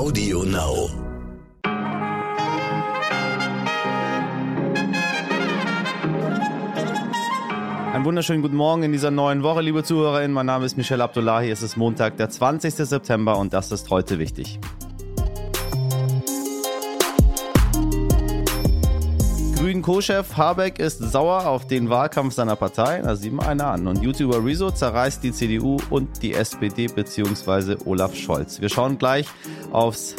Audio Now. Einen wunderschönen guten Morgen in dieser neuen Woche, liebe Zuhörerinnen. Mein Name ist Michelle Abdullahi. Es ist Montag, der 20. September und das ist heute wichtig. Grünen Co-Chef Habeck ist sauer auf den Wahlkampf seiner Partei. Da sieht man einer an. Und YouTuber Rezo zerreißt die CDU und die SPD bzw. Olaf Scholz. Wir schauen gleich aufs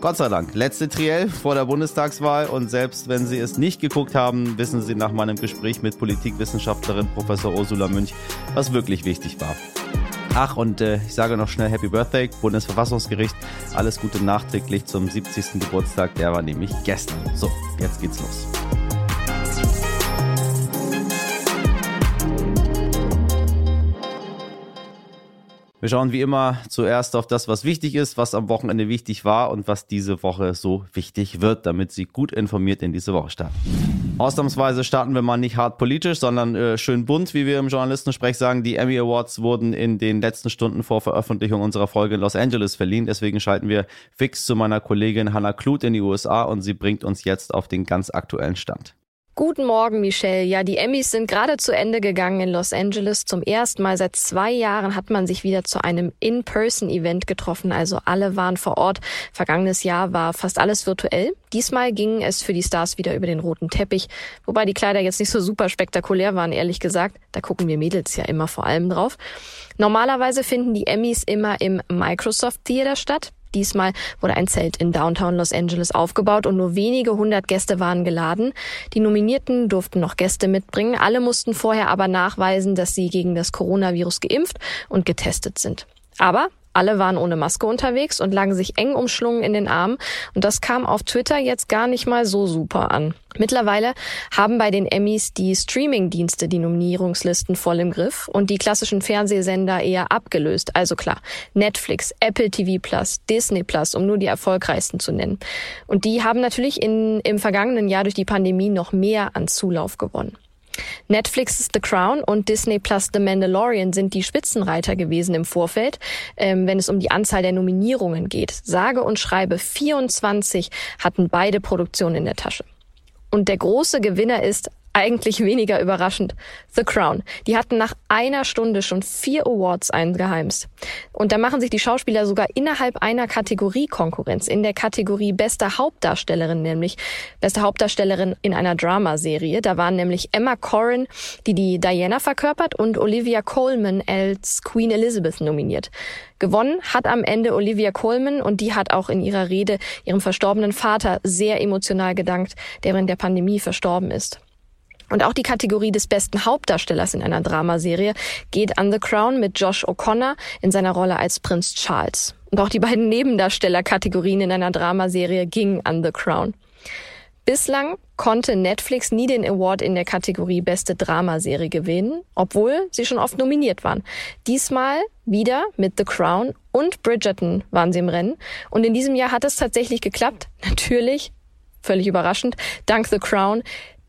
Gott sei Dank. Letzte Triell vor der Bundestagswahl und selbst wenn Sie es nicht geguckt haben, wissen Sie nach meinem Gespräch mit Politikwissenschaftlerin Professor Ursula Münch, was wirklich wichtig war. Ach, und äh, ich sage noch schnell Happy Birthday, Bundesverfassungsgericht. Alles Gute nachträglich zum 70. Geburtstag, der war nämlich gestern. So, jetzt geht's los. Wir schauen wie immer zuerst auf das, was wichtig ist, was am Wochenende wichtig war und was diese Woche so wichtig wird, damit Sie gut informiert in diese Woche starten. Ausnahmsweise starten wir mal nicht hart politisch, sondern äh, schön bunt, wie wir im Journalistensprech sagen. Die Emmy Awards wurden in den letzten Stunden vor Veröffentlichung unserer Folge in Los Angeles verliehen. Deswegen schalten wir fix zu meiner Kollegin Hannah Kluth in die USA und sie bringt uns jetzt auf den ganz aktuellen Stand. Guten Morgen, Michelle. Ja, die Emmys sind gerade zu Ende gegangen in Los Angeles. Zum ersten Mal seit zwei Jahren hat man sich wieder zu einem In-Person-Event getroffen. Also alle waren vor Ort. Vergangenes Jahr war fast alles virtuell. Diesmal ging es für die Stars wieder über den roten Teppich. Wobei die Kleider jetzt nicht so super spektakulär waren, ehrlich gesagt. Da gucken wir Mädels ja immer vor allem drauf. Normalerweise finden die Emmys immer im Microsoft Theater statt. Diesmal wurde ein Zelt in Downtown Los Angeles aufgebaut und nur wenige hundert Gäste waren geladen. Die Nominierten durften noch Gäste mitbringen. Alle mussten vorher aber nachweisen, dass sie gegen das Coronavirus geimpft und getestet sind. Aber alle waren ohne Maske unterwegs und lagen sich eng umschlungen in den Armen. Und das kam auf Twitter jetzt gar nicht mal so super an. Mittlerweile haben bei den Emmys die Streaming-Dienste die Nominierungslisten voll im Griff und die klassischen Fernsehsender eher abgelöst. Also klar, Netflix, Apple TV Plus, Disney Plus, um nur die erfolgreichsten zu nennen. Und die haben natürlich in, im vergangenen Jahr durch die Pandemie noch mehr an Zulauf gewonnen. Netflix The Crown und Disney Plus The Mandalorian sind die Spitzenreiter gewesen im Vorfeld, ähm, wenn es um die Anzahl der Nominierungen geht. Sage und schreibe 24 hatten beide Produktionen in der Tasche. Und der große Gewinner ist eigentlich weniger überraschend. The Crown. Die hatten nach einer Stunde schon vier Awards eingeheimst. Und da machen sich die Schauspieler sogar innerhalb einer Kategorie Konkurrenz. In der Kategorie beste Hauptdarstellerin, nämlich beste Hauptdarstellerin in einer Dramaserie. Da waren nämlich Emma Corrin, die die Diana verkörpert, und Olivia Colman als Queen Elizabeth nominiert. Gewonnen hat am Ende Olivia Colman und die hat auch in ihrer Rede ihrem verstorbenen Vater sehr emotional gedankt, der in der Pandemie verstorben ist. Und auch die Kategorie des besten Hauptdarstellers in einer Dramaserie geht an The Crown mit Josh O'Connor in seiner Rolle als Prinz Charles. Und auch die beiden Nebendarstellerkategorien in einer Dramaserie gingen an The Crown. Bislang konnte Netflix nie den Award in der Kategorie Beste Dramaserie gewinnen, obwohl sie schon oft nominiert waren. Diesmal wieder mit The Crown und Bridgerton waren sie im Rennen. Und in diesem Jahr hat es tatsächlich geklappt. Natürlich, völlig überraschend, dank The Crown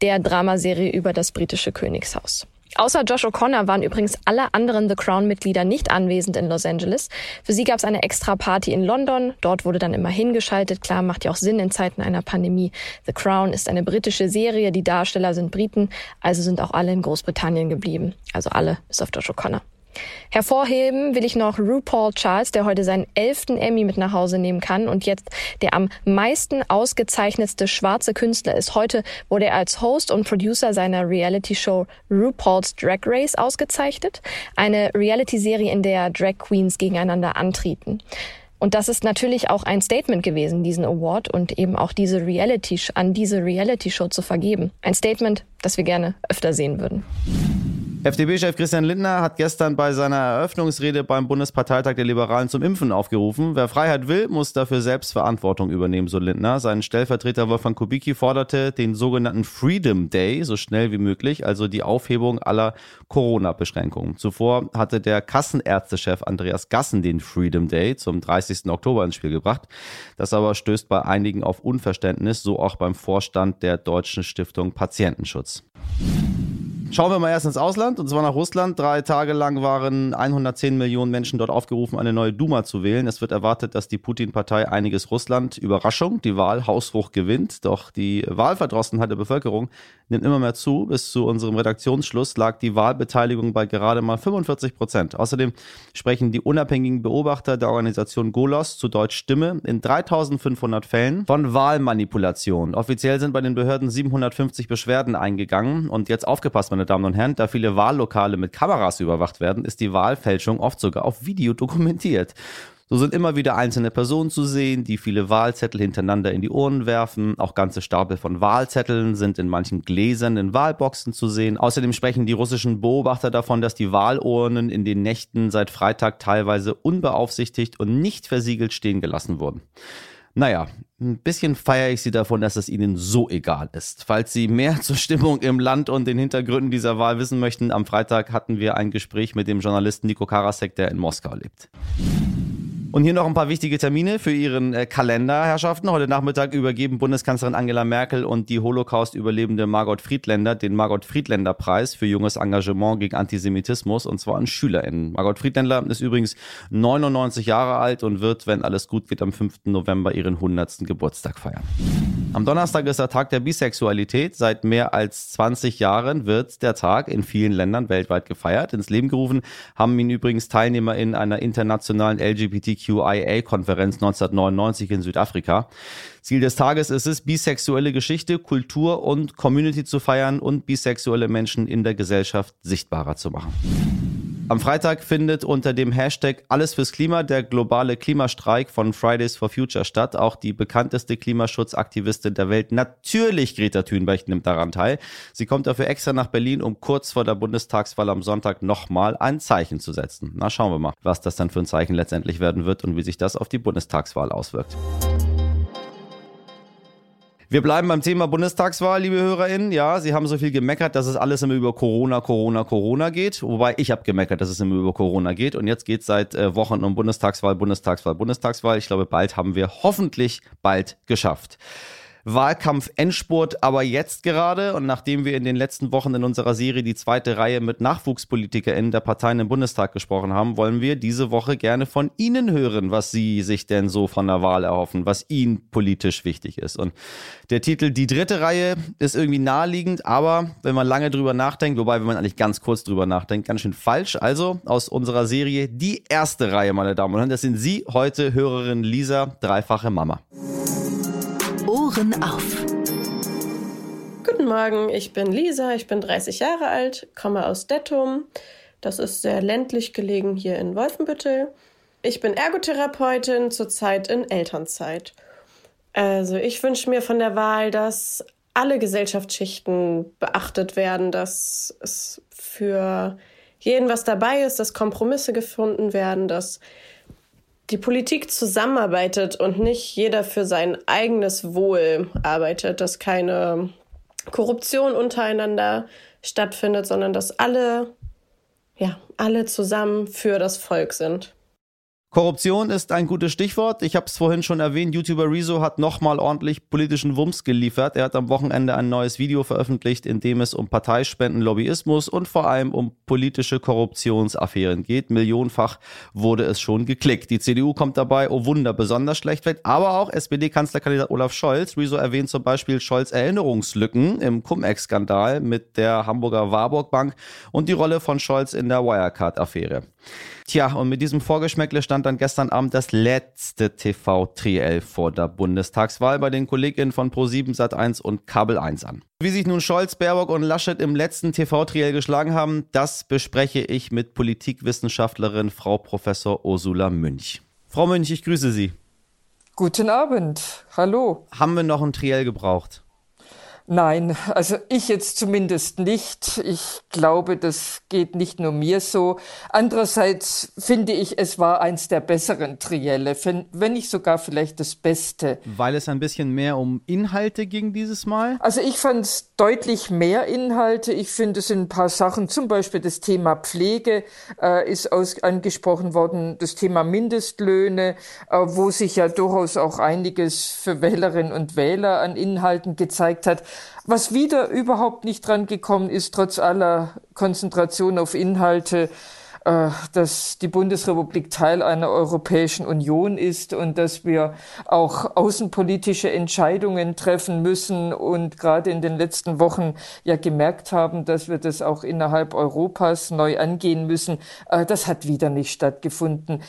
der Dramaserie über das britische Königshaus. Außer Josh O'Connor waren übrigens alle anderen The Crown-Mitglieder nicht anwesend in Los Angeles. Für sie gab es eine extra Party in London. Dort wurde dann immer hingeschaltet. Klar, macht ja auch Sinn in Zeiten einer Pandemie. The Crown ist eine britische Serie. Die Darsteller sind Briten. Also sind auch alle in Großbritannien geblieben. Also alle bis auf Josh O'Connor. Hervorheben will ich noch RuPaul Charles, der heute seinen elften Emmy mit nach Hause nehmen kann und jetzt der am meisten ausgezeichnetste schwarze Künstler ist. Heute wurde er als Host und Producer seiner Reality-Show RuPaul's Drag Race ausgezeichnet. Eine Reality-Serie, in der Drag Queens gegeneinander antreten. Und das ist natürlich auch ein Statement gewesen, diesen Award und eben auch diese Reality, an diese Reality-Show zu vergeben. Ein Statement, das wir gerne öfter sehen würden. FDP-Chef Christian Lindner hat gestern bei seiner Eröffnungsrede beim Bundesparteitag der Liberalen zum Impfen aufgerufen. Wer Freiheit will, muss dafür selbst Verantwortung übernehmen, so Lindner. Sein Stellvertreter Wolfgang Kubicki forderte den sogenannten Freedom Day so schnell wie möglich, also die Aufhebung aller Corona-Beschränkungen. Zuvor hatte der Kassenärztechef Andreas Gassen den Freedom Day zum 30. Oktober ins Spiel gebracht. Das aber stößt bei einigen auf Unverständnis, so auch beim Vorstand der Deutschen Stiftung Patientenschutz. Schauen wir mal erst ins Ausland, und zwar nach Russland. Drei Tage lang waren 110 Millionen Menschen dort aufgerufen, eine neue Duma zu wählen. Es wird erwartet, dass die Putin-Partei einiges Russland, Überraschung, die Wahl haushoch gewinnt. Doch die Wahlverdrossenheit der Bevölkerung nimmt immer mehr zu. Bis zu unserem Redaktionsschluss lag die Wahlbeteiligung bei gerade mal 45 Prozent. Außerdem sprechen die unabhängigen Beobachter der Organisation Golos zu Deutsch Stimme in 3500 Fällen von Wahlmanipulation. Offiziell sind bei den Behörden 750 Beschwerden eingegangen. Und jetzt aufgepasst, meine Damen und Herren, da viele Wahllokale mit Kameras überwacht werden, ist die Wahlfälschung oft sogar auf Video dokumentiert. So sind immer wieder einzelne Personen zu sehen, die viele Wahlzettel hintereinander in die Urnen werfen. Auch ganze Stapel von Wahlzetteln sind in manchen Gläsern in Wahlboxen zu sehen. Außerdem sprechen die russischen Beobachter davon, dass die Wahlurnen in den Nächten seit Freitag teilweise unbeaufsichtigt und nicht versiegelt stehen gelassen wurden. Naja, ein bisschen feiere ich Sie davon, dass es Ihnen so egal ist. Falls Sie mehr zur Stimmung im Land und den Hintergründen dieser Wahl wissen möchten, am Freitag hatten wir ein Gespräch mit dem Journalisten Nico Karasek, der in Moskau lebt. Und hier noch ein paar wichtige Termine für Ihren äh, Kalender, Herrschaften. Heute Nachmittag übergeben Bundeskanzlerin Angela Merkel und die Holocaust-Überlebende Margot Friedländer den Margot Friedländer Preis für junges Engagement gegen Antisemitismus und zwar an SchülerInnen. Margot Friedländer ist übrigens 99 Jahre alt und wird, wenn alles gut geht, am 5. November ihren 100. Geburtstag feiern. Am Donnerstag ist der Tag der Bisexualität. Seit mehr als 20 Jahren wird der Tag in vielen Ländern weltweit gefeiert. Ins Leben gerufen haben ihn übrigens Teilnehmer in einer internationalen LGBTQ LGBTQIA-Konferenz 1999 in Südafrika. Ziel des Tages ist es, bisexuelle Geschichte, Kultur und Community zu feiern und bisexuelle Menschen in der Gesellschaft sichtbarer zu machen. Am Freitag findet unter dem Hashtag Alles fürs Klima der globale Klimastreik von Fridays for Future statt. Auch die bekannteste Klimaschutzaktivistin der Welt, natürlich Greta Thunberg, nimmt daran teil. Sie kommt dafür extra nach Berlin, um kurz vor der Bundestagswahl am Sonntag nochmal ein Zeichen zu setzen. Na, schauen wir mal, was das dann für ein Zeichen letztendlich werden wird und wie sich das auf die Bundestagswahl auswirkt. Wir bleiben beim Thema Bundestagswahl, liebe HörerInnen. Ja, Sie haben so viel gemeckert, dass es alles immer über Corona, Corona, Corona geht. Wobei ich habe gemeckert, dass es immer über Corona geht. Und jetzt geht es seit äh, Wochen um Bundestagswahl, Bundestagswahl, Bundestagswahl. Ich glaube, bald haben wir hoffentlich bald geschafft. Wahlkampf-Endspurt aber jetzt gerade. Und nachdem wir in den letzten Wochen in unserer Serie die zweite Reihe mit NachwuchspolitikerInnen der Parteien im Bundestag gesprochen haben, wollen wir diese Woche gerne von Ihnen hören, was Sie sich denn so von der Wahl erhoffen, was Ihnen politisch wichtig ist. Und der Titel Die dritte Reihe ist irgendwie naheliegend, aber wenn man lange drüber nachdenkt, wobei, wenn man eigentlich ganz kurz drüber nachdenkt, ganz schön falsch. Also aus unserer Serie Die erste Reihe, meine Damen und Herren, das sind Sie heute, Hörerin Lisa, dreifache Mama. Ohren auf. Guten Morgen, ich bin Lisa, ich bin 30 Jahre alt, komme aus Dettum. Das ist sehr ländlich gelegen hier in Wolfenbüttel. Ich bin Ergotherapeutin, zurzeit in Elternzeit. Also ich wünsche mir von der Wahl, dass alle Gesellschaftsschichten beachtet werden, dass es für jeden was dabei ist, dass Kompromisse gefunden werden, dass die Politik zusammenarbeitet und nicht jeder für sein eigenes Wohl arbeitet, dass keine Korruption untereinander stattfindet, sondern dass alle, ja, alle zusammen für das Volk sind. Korruption ist ein gutes Stichwort. Ich habe es vorhin schon erwähnt. YouTuber Rezo hat nochmal ordentlich politischen Wumms geliefert. Er hat am Wochenende ein neues Video veröffentlicht, in dem es um Parteispenden, Lobbyismus und vor allem um politische Korruptionsaffären geht. Millionenfach wurde es schon geklickt. Die CDU kommt dabei, oh Wunder, besonders schlecht weg. Aber auch SPD-Kanzlerkandidat Olaf Scholz. Rezo erwähnt zum Beispiel Scholz Erinnerungslücken im Cum-Ex-Skandal mit der Hamburger Warburg Bank und die Rolle von Scholz in der Wirecard-Affäre. Tja, und mit diesem Vorgeschmäckle stand dann gestern Abend das letzte TV-Triell vor der Bundestagswahl bei den KollegInnen von Pro7 Sat1 und Kabel 1 an. Wie sich nun Scholz, Baerbock und Laschet im letzten TV-Triell geschlagen haben, das bespreche ich mit Politikwissenschaftlerin Frau Professor Ursula Münch. Frau Münch, ich grüße Sie. Guten Abend. Hallo. Haben wir noch ein Triell gebraucht? Nein, also ich jetzt zumindest nicht. Ich glaube, das geht nicht nur mir so. Andererseits finde ich, es war eins der besseren Trielle, wenn nicht sogar vielleicht das Beste. Weil es ein bisschen mehr um Inhalte ging dieses Mal? Also ich fand es deutlich mehr Inhalte. Ich finde, es sind ein paar Sachen, zum Beispiel das Thema Pflege äh, ist aus, angesprochen worden, das Thema Mindestlöhne, äh, wo sich ja durchaus auch einiges für Wählerinnen und Wähler an Inhalten gezeigt hat. Was wieder überhaupt nicht dran gekommen ist, trotz aller Konzentration auf Inhalte, dass die Bundesrepublik Teil einer Europäischen Union ist und dass wir auch außenpolitische Entscheidungen treffen müssen und gerade in den letzten Wochen ja gemerkt haben, dass wir das auch innerhalb Europas neu angehen müssen. Äh, das hat wieder nicht stattgefunden.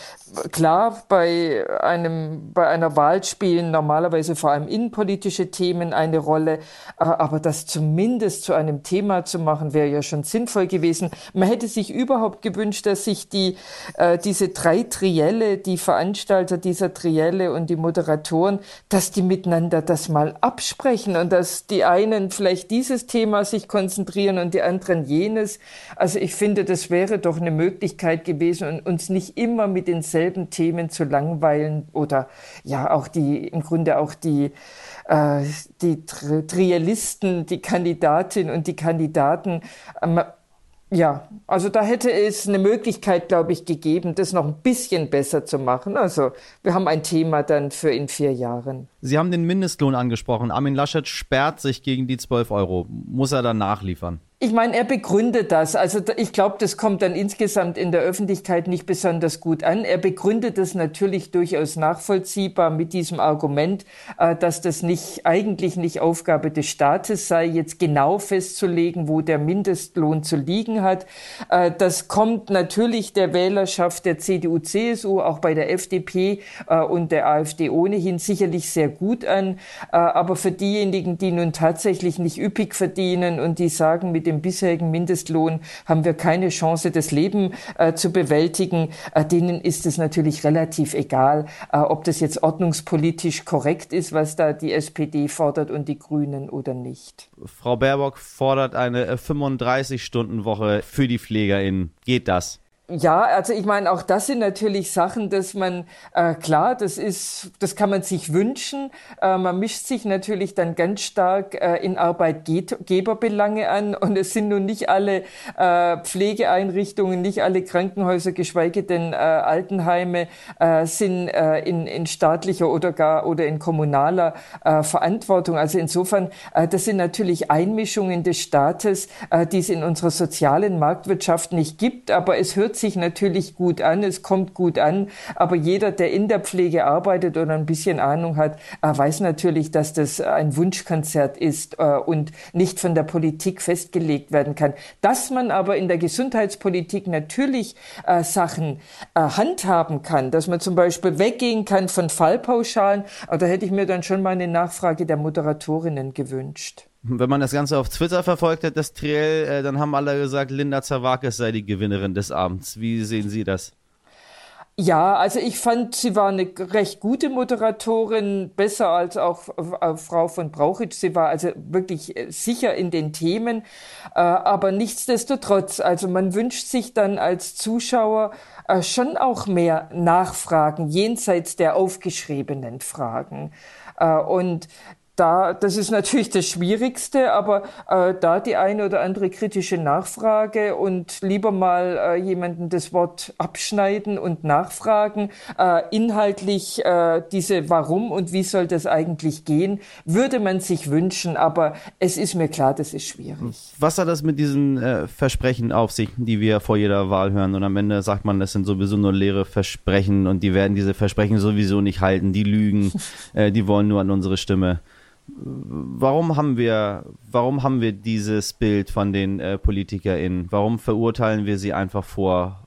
Klar, bei einem, bei einer Wahl spielen normalerweise vor allem innenpolitische Themen eine Rolle, äh, aber das zumindest zu einem Thema zu machen, wäre ja schon sinnvoll gewesen. Man hätte sich überhaupt gewünscht, dass sich die, äh, diese drei Trielle, die Veranstalter dieser Trielle und die Moderatoren, dass die miteinander das mal absprechen und dass die einen vielleicht dieses Thema sich konzentrieren und die anderen jenes. Also ich finde, das wäre doch eine Möglichkeit gewesen uns nicht immer mit denselben Themen zu langweilen oder ja auch die, im Grunde auch die, äh, die Triellisten, die Kandidatin und die Kandidaten ähm, ja, also da hätte es eine Möglichkeit, glaube ich, gegeben, das noch ein bisschen besser zu machen. Also wir haben ein Thema dann für in vier Jahren. Sie haben den Mindestlohn angesprochen. Armin Laschet sperrt sich gegen die 12 Euro. Muss er dann nachliefern? Ich meine, er begründet das. Also ich glaube, das kommt dann insgesamt in der Öffentlichkeit nicht besonders gut an. Er begründet das natürlich durchaus nachvollziehbar mit diesem Argument, äh, dass das nicht eigentlich nicht Aufgabe des Staates sei, jetzt genau festzulegen, wo der Mindestlohn zu liegen hat. Äh, das kommt natürlich der Wählerschaft der CDU, CSU, auch bei der FDP äh, und der AfD ohnehin sicherlich sehr gut an. Aber für diejenigen, die nun tatsächlich nicht üppig verdienen und die sagen, dem bisherigen Mindestlohn haben wir keine Chance, das Leben äh, zu bewältigen. Äh, denen ist es natürlich relativ egal, äh, ob das jetzt ordnungspolitisch korrekt ist, was da die SPD fordert und die Grünen oder nicht. Frau Baerbock fordert eine 35-Stunden-Woche für die PflegerInnen. Geht das? Ja, also ich meine, auch das sind natürlich Sachen, dass man, äh, klar, das ist, das kann man sich wünschen. Äh, man mischt sich natürlich dann ganz stark äh, in Arbeitgeberbelange an und es sind nun nicht alle äh, Pflegeeinrichtungen, nicht alle Krankenhäuser, geschweige denn äh, Altenheime äh, sind äh, in, in staatlicher oder gar oder in kommunaler äh, Verantwortung. Also insofern, äh, das sind natürlich Einmischungen des Staates, äh, die es in unserer sozialen Marktwirtschaft nicht gibt, aber es hört sich natürlich gut an, es kommt gut an, aber jeder, der in der Pflege arbeitet oder ein bisschen Ahnung hat, äh, weiß natürlich, dass das ein Wunschkonzert ist äh, und nicht von der Politik festgelegt werden kann. Dass man aber in der Gesundheitspolitik natürlich äh, Sachen handhaben kann, dass man zum Beispiel weggehen kann von Fallpauschalen, da hätte ich mir dann schon mal eine Nachfrage der Moderatorinnen gewünscht. Wenn man das Ganze auf Twitter verfolgt hat, das Triell, äh, dann haben alle gesagt, Linda Zerwakis sei die Gewinnerin des Abends. Wie sehen Sie das? Ja, also ich fand, sie war eine recht gute Moderatorin, besser als auch äh, Frau von Brauchitsch. Sie war also wirklich äh, sicher in den Themen, äh, aber nichtsdestotrotz, also man wünscht sich dann als Zuschauer schon auch mehr Nachfragen jenseits der aufgeschriebenen Fragen. Und da, das ist natürlich das Schwierigste, aber äh, da die eine oder andere kritische Nachfrage und lieber mal äh, jemanden das Wort abschneiden und nachfragen, äh, inhaltlich äh, diese Warum und wie soll das eigentlich gehen, würde man sich wünschen, aber es ist mir klar, das ist schwierig. Was hat das mit diesen äh, Versprechen auf sich, die wir vor jeder Wahl hören? Und am Ende sagt man, das sind sowieso nur leere Versprechen und die werden diese Versprechen sowieso nicht halten, die lügen, äh, die wollen nur an unsere Stimme warum haben wir, warum haben wir dieses Bild von den äh, PolitikerInnen? Warum verurteilen wir sie einfach vor,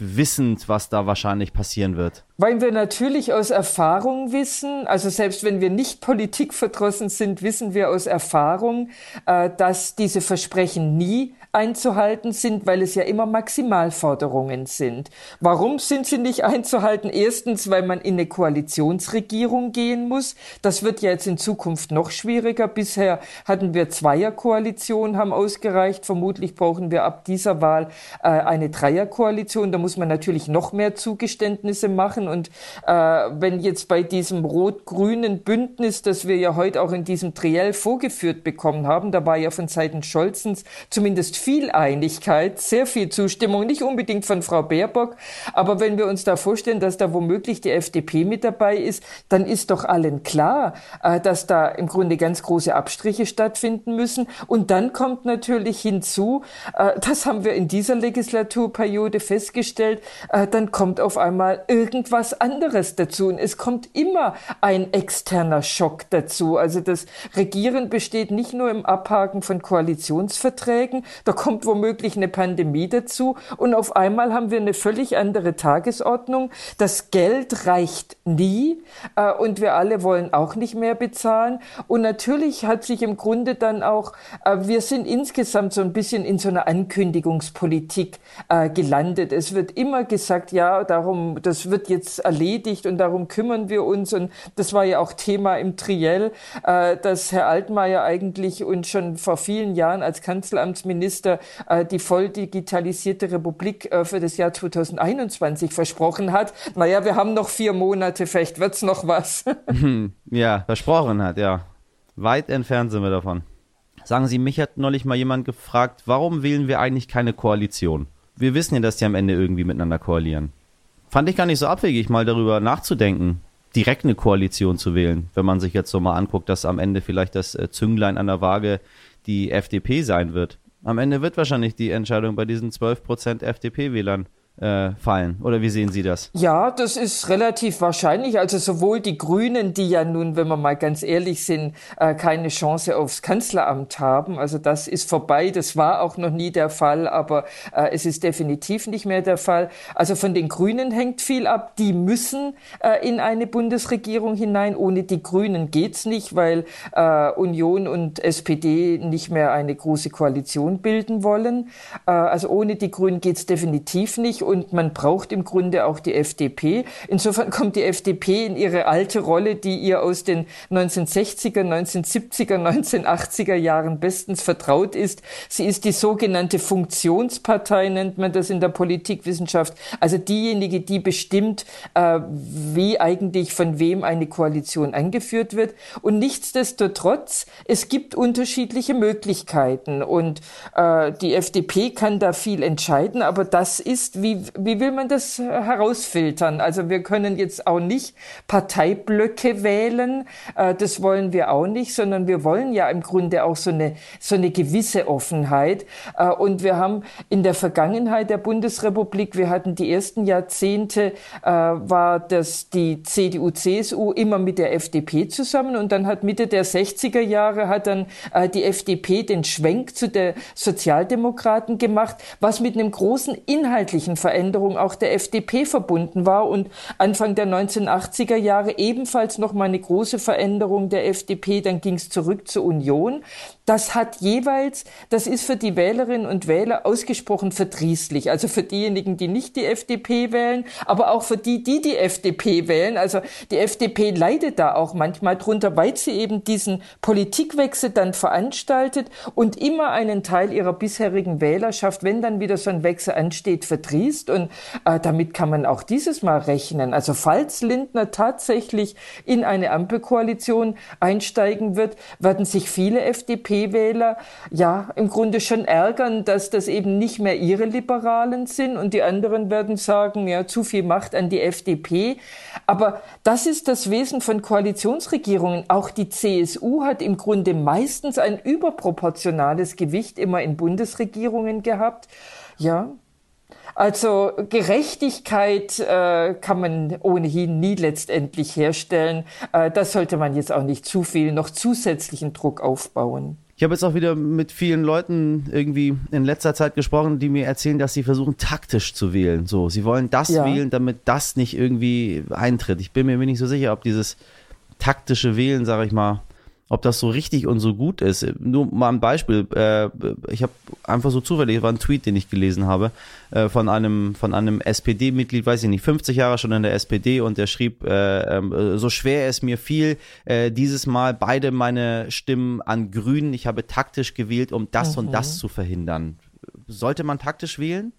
wissend, was da wahrscheinlich passieren wird? Weil wir natürlich aus Erfahrung wissen, also selbst wenn wir nicht politikverdrossen sind, wissen wir aus Erfahrung, äh, dass diese Versprechen nie einzuhalten sind, weil es ja immer Maximalforderungen sind. Warum sind sie nicht einzuhalten? Erstens, weil man in eine Koalitionsregierung gehen muss. Das wird ja jetzt in Zukunft noch schwieriger. Bisher hatten wir Zweierkoalition, haben ausgereicht. Vermutlich brauchen wir ab dieser Wahl äh, eine Dreierkoalition. Da muss man natürlich noch mehr Zugeständnisse machen. Und äh, wenn jetzt bei diesem rot-grünen Bündnis, das wir ja heute auch in diesem Triell vorgeführt bekommen haben, da war ja von Seiten Scholzens zumindest viel Einigkeit, sehr viel Zustimmung, nicht unbedingt von Frau Baerbock, aber wenn wir uns da vorstellen, dass da womöglich die FDP mit dabei ist, dann ist doch allen klar, äh, dass da im Grunde ganz große Abstriche stattfinden müssen. Und dann kommt natürlich hinzu, äh, das haben wir in dieser Legislaturperiode festgestellt, äh, dann kommt auf einmal irgendwas anderes dazu. Und es kommt immer ein externer Schock dazu. Also das Regieren besteht nicht nur im Abhaken von Koalitionsverträgen, da kommt womöglich eine Pandemie dazu und auf einmal haben wir eine völlig andere Tagesordnung. Das Geld reicht nie äh, und wir alle wollen auch nicht mehr bezahlen. Und natürlich hat sich im Grunde dann auch, äh, wir sind insgesamt so ein bisschen in so einer Ankündigungspolitik äh, gelandet. Es wird immer gesagt, ja, darum, das wird jetzt erledigt und darum kümmern wir uns. Und das war ja auch Thema im Triell, äh, dass Herr Altmaier eigentlich uns schon vor vielen Jahren als Kanzleramtsminister äh, die voll digitalisierte Republik äh, für das Jahr 2021 versprochen hat. Naja, wir haben noch vier Monate, vielleicht wird's noch was. ja, versprochen hat, ja. Weit entfernt sind wir davon. Sagen Sie, mich hat neulich mal jemand gefragt, warum wählen wir eigentlich keine Koalition? Wir wissen ja, dass die am Ende irgendwie miteinander koalieren. Fand ich gar nicht so abwegig, mal darüber nachzudenken, direkt eine Koalition zu wählen, wenn man sich jetzt so mal anguckt, dass am Ende vielleicht das äh, Zünglein an der Waage die FDP sein wird. Am Ende wird wahrscheinlich die Entscheidung bei diesen 12% FDP-Wählern äh, fallen. Oder wie sehen Sie das? Ja, das ist relativ wahrscheinlich. Also sowohl die Grünen, die ja nun, wenn wir mal ganz ehrlich sind, äh, keine Chance aufs Kanzleramt haben. Also das ist vorbei. Das war auch noch nie der Fall, aber äh, es ist definitiv nicht mehr der Fall. Also von den Grünen hängt viel ab. Die müssen äh, in eine Bundesregierung hinein. Ohne die Grünen geht's nicht, weil äh, Union und SPD nicht mehr eine große Koalition bilden wollen. Äh, also ohne die Grünen geht's definitiv nicht und man braucht im Grunde auch die FDP. Insofern kommt die FDP in ihre alte Rolle, die ihr aus den 1960er, 1970er, 1980er Jahren bestens vertraut ist. Sie ist die sogenannte Funktionspartei, nennt man das in der Politikwissenschaft. Also diejenige, die bestimmt, äh, wie eigentlich von wem eine Koalition angeführt wird. Und nichtsdestotrotz, es gibt unterschiedliche Möglichkeiten und äh, die FDP kann da viel entscheiden, aber das ist, wie wie, will man das herausfiltern? Also wir können jetzt auch nicht Parteiblöcke wählen, äh, das wollen wir auch nicht, sondern wir wollen ja im Grunde auch so eine, so eine gewisse Offenheit. Äh, und wir haben in der Vergangenheit der Bundesrepublik, wir hatten die ersten Jahrzehnte, äh, war das die CDU, CSU immer mit der FDP zusammen und dann hat Mitte der 60er Jahre hat dann die FDP den Schwenk zu der Sozialdemokraten gemacht, was mit einem großen inhaltlichen Veränderung auch der FDP verbunden war und Anfang der 1980er Jahre ebenfalls noch mal eine große Veränderung der FDP. Dann ging es zurück zur Union. Das hat jeweils, das ist für die Wählerinnen und Wähler ausgesprochen verdrießlich. Also für diejenigen, die nicht die FDP wählen, aber auch für die, die die FDP wählen. Also die FDP leidet da auch manchmal drunter, weil sie eben diesen Politikwechsel dann veranstaltet und immer einen Teil ihrer bisherigen Wählerschaft, wenn dann wieder so ein Wechsel ansteht, verdrießt. Und äh, damit kann man auch dieses Mal rechnen. Also falls Lindner tatsächlich in eine Ampelkoalition einsteigen wird, werden sich viele FDP-Wähler ja im Grunde schon ärgern, dass das eben nicht mehr ihre Liberalen sind und die anderen werden sagen, ja, zu viel Macht an die FDP. Aber das ist das Wesen von Koalitionsregierungen. Auch die CSU hat im Grunde meistens ein überproportionales Gewicht immer in Bundesregierungen gehabt. Ja, also Gerechtigkeit äh, kann man ohnehin nie letztendlich herstellen. Äh, das sollte man jetzt auch nicht zu viel noch zusätzlichen Druck aufbauen. Ich habe jetzt auch wieder mit vielen Leuten irgendwie in letzter Zeit gesprochen, die mir erzählen, dass sie versuchen, taktisch zu wählen. So, sie wollen das ja. wählen, damit das nicht irgendwie eintritt. Ich bin mir nicht so sicher, ob dieses taktische Wählen, sage ich mal, ob das so richtig und so gut ist. Nur mal ein Beispiel. Äh, ich habe einfach so zufällig, war ein Tweet, den ich gelesen habe, äh, von einem, von einem SPD-Mitglied, weiß ich nicht, 50 Jahre schon in der SPD und der schrieb, äh, ähm, so schwer es mir fiel, äh, dieses Mal beide meine Stimmen an Grünen. Ich habe taktisch gewählt, um das mhm. und das zu verhindern. Sollte man taktisch wählen?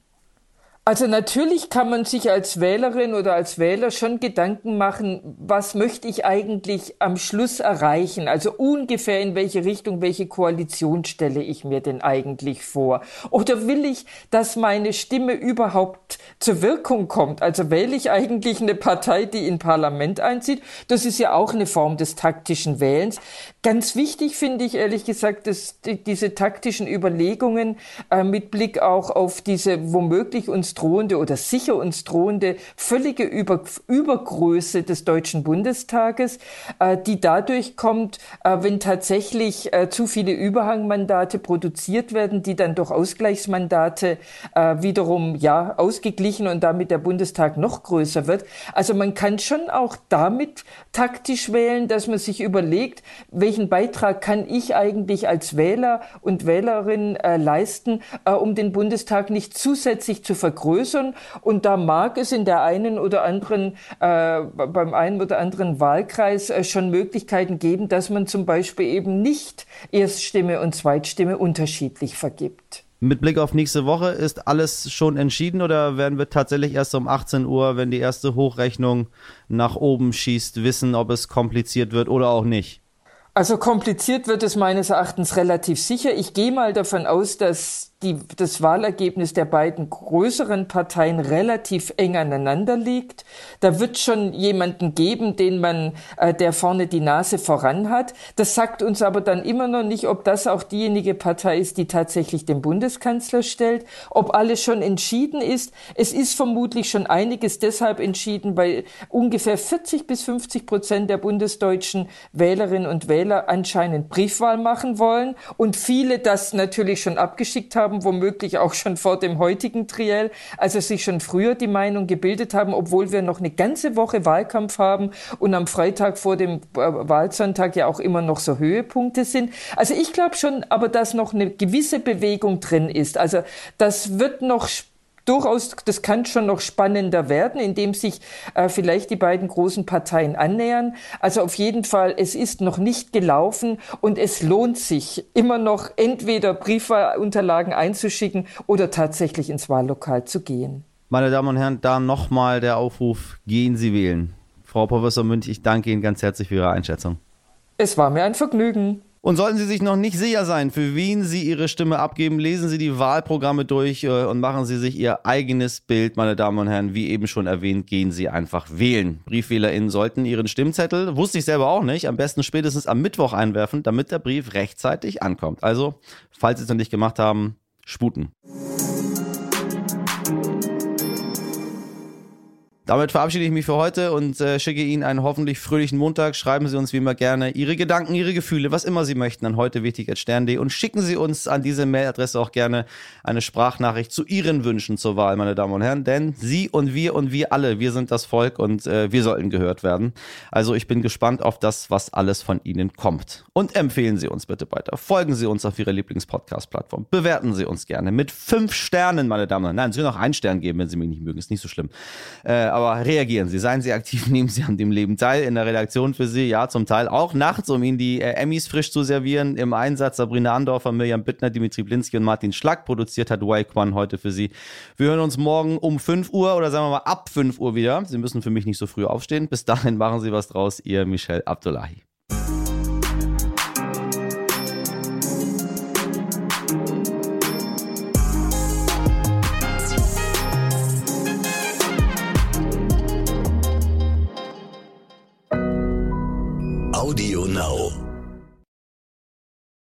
Also natürlich kann man sich als Wählerin oder als Wähler schon Gedanken machen, was möchte ich eigentlich am Schluss erreichen? Also ungefähr in welche Richtung, welche Koalition stelle ich mir denn eigentlich vor? Oder will ich, dass meine Stimme überhaupt zur Wirkung kommt? Also wähle ich eigentlich eine Partei, die in Parlament einzieht? Das ist ja auch eine Form des taktischen Wählens. Ganz wichtig finde ich ehrlich gesagt, dass die, diese taktischen Überlegungen äh, mit Blick auch auf diese womöglich uns drohende oder sicher uns drohende völlige Über Übergröße des Deutschen Bundestages, äh, die dadurch kommt, äh, wenn tatsächlich äh, zu viele Überhangmandate produziert werden, die dann durch Ausgleichsmandate äh, wiederum ja ausgeglichen und damit der Bundestag noch größer wird. Also man kann schon auch damit taktisch wählen, dass man sich überlegt, welchen Beitrag kann ich eigentlich als Wähler und Wählerin äh, leisten, äh, um den Bundestag nicht zusätzlich zu vergrößern. Und da mag es in der einen oder anderen, äh, beim einen oder anderen Wahlkreis äh, schon Möglichkeiten geben, dass man zum Beispiel eben nicht Erststimme und Zweitstimme unterschiedlich vergibt. Mit Blick auf nächste Woche ist alles schon entschieden oder werden wir tatsächlich erst um 18 Uhr, wenn die erste Hochrechnung nach oben schießt, wissen, ob es kompliziert wird oder auch nicht? Also kompliziert wird es meines Erachtens relativ sicher. Ich gehe mal davon aus, dass die, das Wahlergebnis der beiden größeren Parteien relativ eng aneinander liegt. Da wird schon jemanden geben, den man, äh, der vorne die Nase voran hat. Das sagt uns aber dann immer noch nicht, ob das auch diejenige Partei ist, die tatsächlich den Bundeskanzler stellt, ob alles schon entschieden ist. Es ist vermutlich schon einiges deshalb entschieden, weil ungefähr 40 bis 50 Prozent der bundesdeutschen Wählerinnen und Wähler anscheinend Briefwahl machen wollen und viele das natürlich schon abgeschickt haben haben, womöglich auch schon vor dem heutigen Triell, also sich schon früher die Meinung gebildet haben, obwohl wir noch eine ganze Woche Wahlkampf haben und am Freitag vor dem äh, Wahlsonntag ja auch immer noch so Höhepunkte sind. Also ich glaube schon, aber dass noch eine gewisse Bewegung drin ist. Also das wird noch durchaus, das kann schon noch spannender werden, indem sich äh, vielleicht die beiden großen Parteien annähern. Also auf jeden Fall, es ist noch nicht gelaufen und es lohnt sich immer noch entweder Briefwahlunterlagen einzuschicken oder tatsächlich ins Wahllokal zu gehen. Meine Damen und Herren, da nochmal der Aufruf, gehen Sie wählen. Frau Professor Münch, ich danke Ihnen ganz herzlich für Ihre Einschätzung. Es war mir ein Vergnügen. Und sollten Sie sich noch nicht sicher sein, für wen Sie Ihre Stimme abgeben, lesen Sie die Wahlprogramme durch äh, und machen Sie sich Ihr eigenes Bild, meine Damen und Herren. Wie eben schon erwähnt, gehen Sie einfach wählen. BriefwählerInnen sollten ihren Stimmzettel, wusste ich selber auch nicht, am besten spätestens am Mittwoch einwerfen, damit der Brief rechtzeitig ankommt. Also, falls Sie es noch nicht gemacht haben, sputen. Damit verabschiede ich mich für heute und äh, schicke Ihnen einen hoffentlich fröhlichen Montag. Schreiben Sie uns wie immer gerne Ihre Gedanken, Ihre Gefühle, was immer Sie möchten an heute wichtig stern.de und schicken Sie uns an diese Mailadresse auch gerne eine Sprachnachricht zu Ihren Wünschen zur Wahl, meine Damen und Herren. Denn Sie und wir und wir alle, wir sind das Volk und äh, wir sollten gehört werden. Also ich bin gespannt auf das, was alles von Ihnen kommt. Und empfehlen Sie uns bitte weiter. Folgen Sie uns auf Ihrer Lieblingspodcast-Plattform. Bewerten Sie uns gerne mit fünf Sternen, meine Damen und Herren. Nein, Sie können auch einen Stern geben, wenn Sie mich nicht mögen. Ist nicht so schlimm. Äh, aber reagieren Sie, seien Sie aktiv, nehmen Sie an dem Leben teil. In der Redaktion für Sie, ja, zum Teil auch nachts, um Ihnen die äh, Emmys frisch zu servieren. Im Einsatz Sabrina Andorfer, Mirjam Bittner, Dimitri Blinski und Martin Schlack. Produziert hat Waikwan heute für Sie. Wir hören uns morgen um 5 Uhr oder sagen wir mal ab 5 Uhr wieder. Sie müssen für mich nicht so früh aufstehen. Bis dahin machen Sie was draus. Ihr Michel Abdullahi.